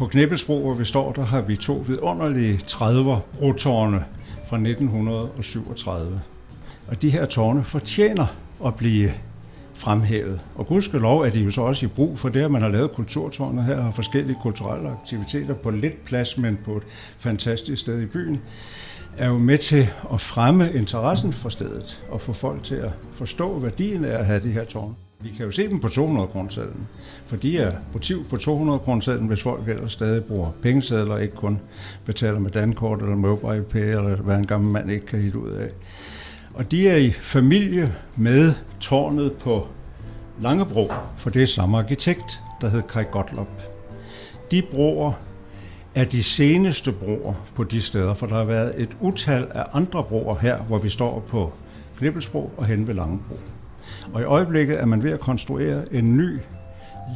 På Knæppelsbro, hvor vi står, der har vi to vidunderlige 30'er brotårne fra 1937. Og de her tårne fortjener at blive fremhævet. Og gudskelov er de jo så også i brug for det, at man har lavet kulturtårnet her og forskellige kulturelle aktiviteter på lidt plads, men på et fantastisk sted i byen, er jo med til at fremme interessen for stedet og få folk til at forstå værdien af at have de her tårne. Vi kan jo se dem på 200 kronersedlen, for de er motiv på 200 kronersedlen, hvis folk ellers stadig bruger pengesedler ikke kun betaler med dankort eller mobile pay, eller hvad en gammel mand ikke kan hitte ud af. Og de er i familie med tårnet på Langebro, for det er samme arkitekt, der hedder Kai Gottlob. De broer er de seneste broer på de steder, for der har været et utal af andre broer her, hvor vi står på Knibbelsbro og hen ved Langebro. Og i øjeblikket er man ved at konstruere en ny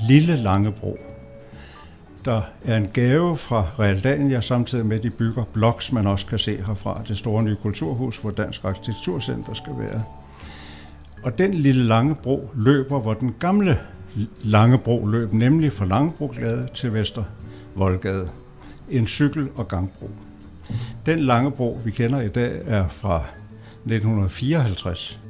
lille Langebro, der er en gave fra Realdania, samtidig med, at de bygger bloks, man også kan se herfra, det store nye kulturhus, hvor Dansk Arkitekturcenter skal være. Og den lille Langebro løber, hvor den gamle Langebro løb, nemlig fra Langebrogade til Vester Voldgade. En cykel- og gangbro. Den Langebro, vi kender i dag, er fra 1954.